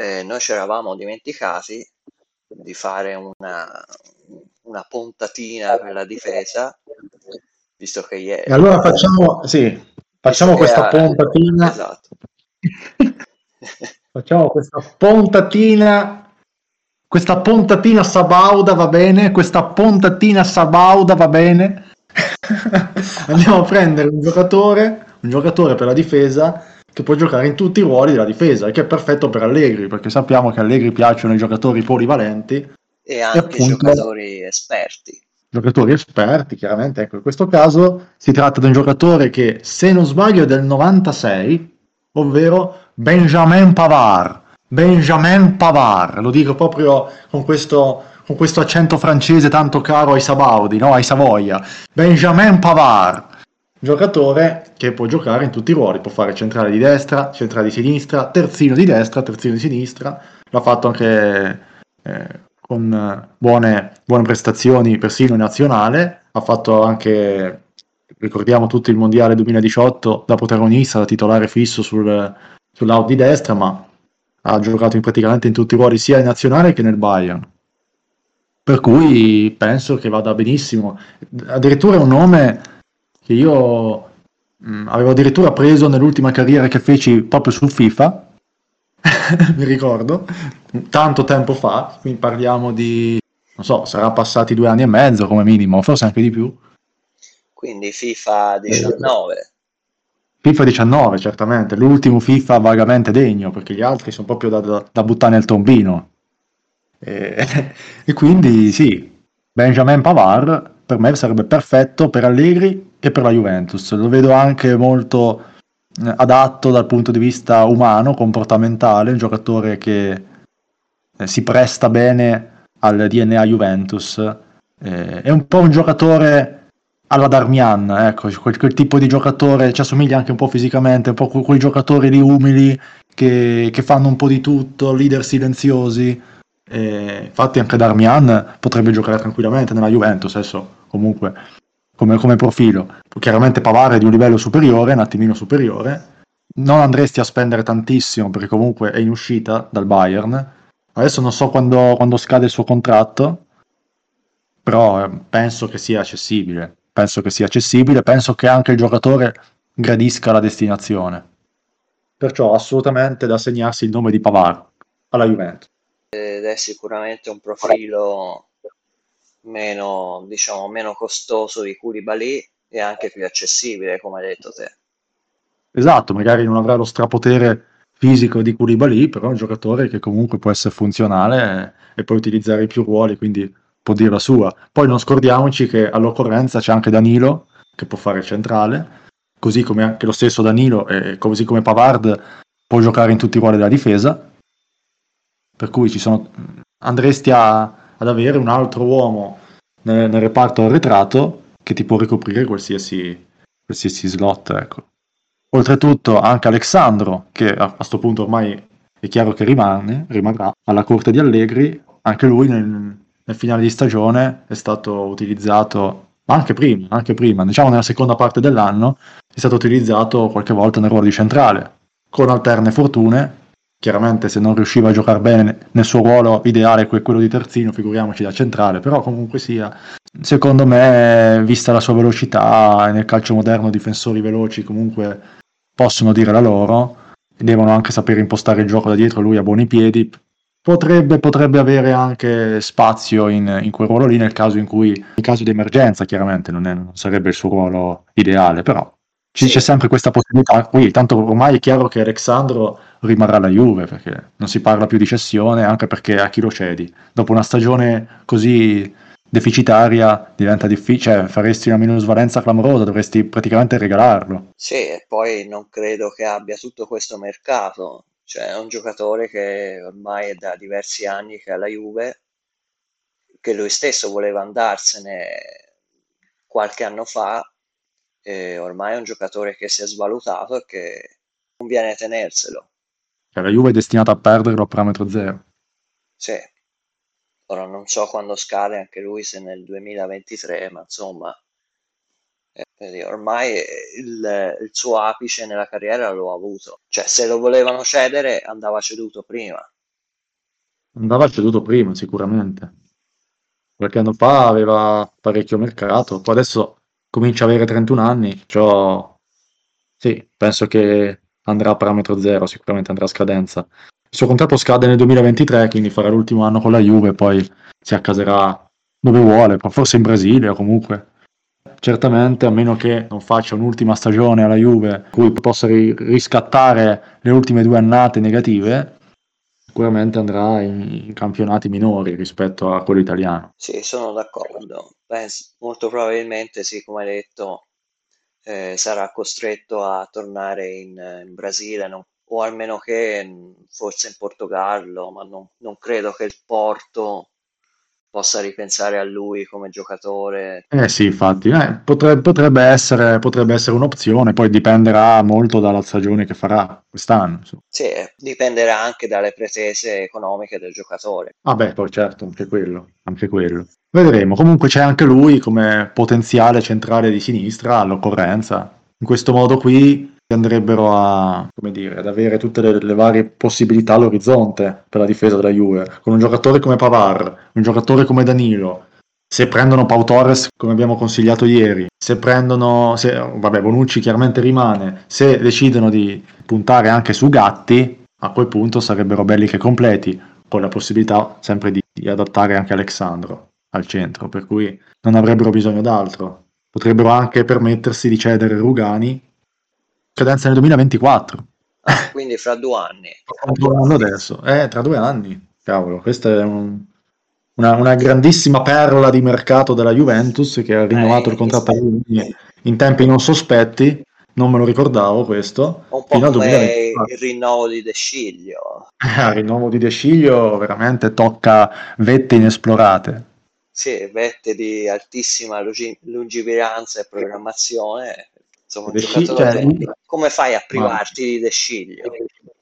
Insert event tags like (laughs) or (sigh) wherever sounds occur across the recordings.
eh, noi ci eravamo dimenticati di fare una, una puntatina per la difesa, visto che ieri... E allora facciamo, sì, facciamo questa era... puntatina. Esatto. (laughs) facciamo questa puntatina questa puntatina Sabauda va bene, questa puntatina Sabauda va bene. (laughs) Andiamo a prendere un giocatore, un giocatore per la difesa che può giocare in tutti i ruoli della difesa e che è perfetto per Allegri, perché sappiamo che Allegri piacciono i giocatori polivalenti e anche e appunto, giocatori esperti. Giocatori esperti, chiaramente. Ecco, in questo caso si tratta di un giocatore che, se non sbaglio, è del 96, ovvero Benjamin Pavard Benjamin Pavard, lo dico proprio con questo, con questo accento francese tanto caro ai Sabaudi, no? ai Savoia. Benjamin Pavard, giocatore che può giocare in tutti i ruoli, può fare centrale di destra, centrale di sinistra, terzino di destra, terzino di sinistra, l'ha fatto anche eh, con buone, buone prestazioni persino in nazionale, ha fatto anche, ricordiamo tutti il Mondiale 2018 da protagonista, da titolare fisso sul, sull'out di destra, ma ha giocato in praticamente in tutti i ruoli sia in nazionale che nel Bayern. Per cui penso che vada benissimo. Addirittura è un nome che io mh, mm, avevo addirittura preso nell'ultima carriera che feci proprio su FIFA, (laughs) mi ricordo, tanto tempo fa, quindi parliamo di, non so, sarà passati due anni e mezzo come minimo, forse anche di più. Quindi FIFA 19. FIFA 19, certamente, l'ultimo FIFA vagamente degno, perché gli altri sono proprio da, da, da buttare nel tombino. E, (laughs) e, quindi sì, Benjamin Pavard per me sarebbe perfetto per Allegri e per la Juventus. Lo vedo anche molto eh, adatto dal punto di vista umano, comportamentale, un giocatore che eh, si presta bene al DNA Juventus. Eh, è un po' un giocatore alla Darmian, ecco, quel, quel, tipo di giocatore ci assomiglia anche un po' fisicamente, un po' quei giocatori lì umili che, che fanno un po' di tutto, leader silenziosi. E infatti anche Darmian potrebbe giocare tranquillamente nella Juventus, adesso comunque come, come profilo. Chiaramente Pavare è di un livello superiore, un attimino superiore. Non andresti a spendere tantissimo perché comunque è in uscita dal Bayern. Adesso non so quando, quando scade il suo contratto, però eh, penso che sia accessibile penso che sia accessibile, penso che anche il giocatore gradisca la destinazione. Perciò assolutamente da segnarsi il nome di Pavard alla Juventus. Ed è sicuramente un profilo meno, diciamo, meno costoso di Koulibaly e anche più accessibile, come hai detto te. Esatto, magari non avrà lo strapotere fisico di Koulibaly, però è un giocatore che comunque può essere funzionale e, e può utilizzare più ruoli, quindi può dire la sua. Poi non scordiamoci che all'occorrenza c'è anche Danilo che può fare centrale, così come anche lo stesso Danilo e così come Pavard può giocare in tutti i ruoli della difesa. Per cui ci sono, andresti a, ad avere un altro uomo nel, nel reparto arretrato che ti può ricoprire qualsiasi, qualsiasi slot. Ecco. Oltretutto anche Alessandro, che a questo punto ormai è chiaro che rimane, rimarrà alla corte di Allegri, anche lui nel, nel finale di stagione è stato utilizzato, ma anche prima, anche prima, diciamo nella seconda parte dell'anno, è stato utilizzato qualche volta nel ruolo di centrale, con alterne fortune. Chiaramente se non riusciva a giocare bene nel suo ruolo ideale, quello di terzino, figuriamoci da centrale, però comunque sia, secondo me, vista la sua velocità, nel calcio moderno difensori veloci comunque possono dire la loro, devono anche sapere impostare il gioco da dietro, lui ha buoni piedi, Potrebbe, potrebbe avere anche spazio in, in, quel ruolo lì nel caso in cui, in caso di emergenza, chiaramente non, è, non sarebbe il suo ruolo ideale, però ci, sì. c'è sempre questa possibilità qui. Tanto ormai è chiaro che Alexandro rimarrà alla Juve perché non si parla più di cessione, anche perché a chi lo cedi? Dopo una stagione così deficitaria diventa difficile, cioè faresti una minusvalenza clamorosa, dovresti praticamente regalarlo. Sì, e poi non credo che abbia tutto questo mercato cioè è un giocatore che ormai è da diversi anni che è alla Juve, che lui stesso voleva andarsene qualche anno fa, e ormai è un giocatore che si è svalutato e che conviene tenerselo. Cioè, la Juve è destinata a perderlo a parametro zero. Sì. Ora non so quando scade anche lui, se nel 2023, ma insomma, eh, ormai il, il, suo apice nella carriera lo ha avuto. Cioè, se lo volevano cedere, andava ceduto prima. andava ceduto prima sicuramente. Qualche anno fa aveva parecchio mercato, poi adesso comincia a avere 31 anni, cioè, sì, penso che andrà a parametro zero, sicuramente andrà a scadenza. Il suo contratto scade nel 2023, quindi farà l'ultimo anno con la Juve, poi si accaserà dove vuole, forse in Brasile o comunque. Certamente, a meno che non faccia un'ultima stagione alla Juve, cui possa riscattare le ultime due annate negative, sicuramente andrà in, in, campionati minori rispetto a quello italiano. Sì, sono d'accordo. Penso, molto probabilmente, sì, come hai detto, eh, sarà costretto a tornare in, in Brasile, non o almeno che forse in Portogallo, ma non, non credo che il Porto possa ripensare a lui come giocatore. Eh sì, infatti, eh, potrebbe, potrebbe, essere, potrebbe, essere, un'opzione, poi dipenderà molto dalla stagione che farà quest'anno. Sì, dipenderà anche dalle pretese economiche del giocatore. Ah beh, poi certo, anche quello, anche quello. Vedremo, comunque c'è anche lui come potenziale centrale di sinistra all'occorrenza. In questo modo qui andrebbero a, dire, ad avere tutte le, le, varie possibilità all'orizzonte per la difesa della Juve. Con un giocatore come Pavar, un giocatore come Danilo, se prendono Pau Torres come abbiamo consigliato ieri, se prendono, se, vabbè Bonucci chiaramente rimane, se decidono di puntare anche su Gatti, a quel punto sarebbero belli che completi, con la possibilità sempre di, di adattare anche Alexandro al centro, per cui non avrebbero bisogno d'altro. Potrebbero anche permettersi di cedere Rugani Scadenza nel 2024. Ah, (laughs) quindi fra due anni. Tra due anni adesso. Eh, tra due anni. Cavolo, questa è un, una, una, grandissima perla di mercato della Juventus che ha rinnovato eh, il contratto sì. in tempi non sospetti. Non me lo ricordavo questo. Un po' fino come il rinnovo di De Sciglio. (laughs) Il rinnovo di De Sciglio veramente tocca vette inesplorate. Sì, vette di altissima lungimiranza e programmazione Insomma, cioè, come fai a privarti ma... di De Sciglio?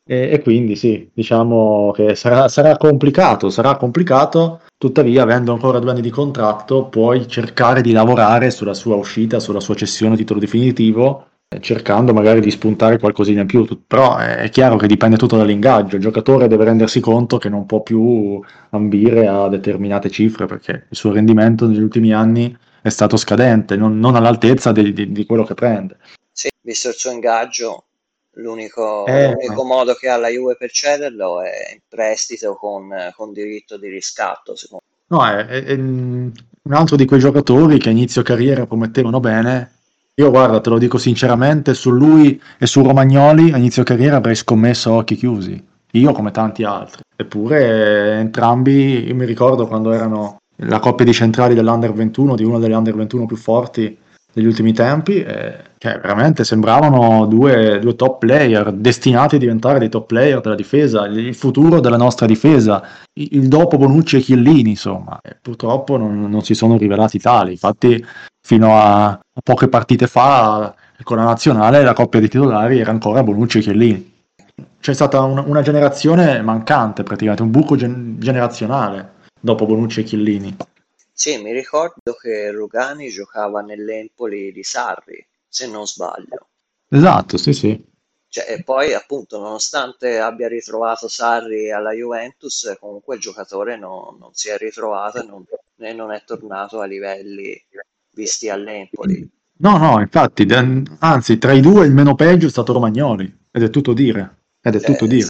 E, e, quindi sì, diciamo che sarà, sarà, complicato, sarà complicato, tuttavia avendo ancora due anni di contratto puoi cercare di lavorare sulla sua uscita, sulla sua cessione a titolo definitivo, cercando magari di spuntare qualcosina in più, però è chiaro che dipende tutto dall'ingaggio, il giocatore deve rendersi conto che non può più ambire a determinate cifre perché il suo rendimento negli ultimi anni è stato scadente, non, non all'altezza di, di, di, quello che prende. Sì, visto il suo ingaggio, l'unico, eh, l'unico modo che ha la Juve per cederlo è in prestito con, con diritto di riscatto. Secondo No, è, è, è, un altro di quei giocatori che a inizio carriera promettevano bene. Io guarda, te lo dico sinceramente, su lui e su Romagnoli a inizio carriera avrei scommesso a occhi chiusi. Io come tanti altri. Eppure entrambi, io mi ricordo quando erano la coppia di centrali dell'Under 21, di una delle Under 21 più forti degli ultimi tempi, eh, che veramente sembravano due, due, top player, destinati a diventare dei top player della difesa, il futuro della nostra difesa, il, il dopo Bonucci e Chiellini, insomma. E purtroppo non, non, si sono rivelati tali, infatti fino a, poche partite fa con la nazionale la coppia di titolari era ancora Bonucci e Chiellini. C'è stata una, una generazione mancante praticamente, un buco gen- generazionale dopo Bonucci e Chiellini. Sì, mi ricordo che Rugani giocava nell'Empoli di Sarri, se non sbaglio. Esatto, sì, sì. Cioè, e poi appunto, nonostante abbia ritrovato Sarri alla Juventus, comunque il giocatore no, non si è ritrovato e non, e non è tornato a livelli visti all'Empoli. No, no, infatti, anzi, tra i due il meno peggio è stato Romagnoli, ed è tutto dire. Ed è tutto eh, dire.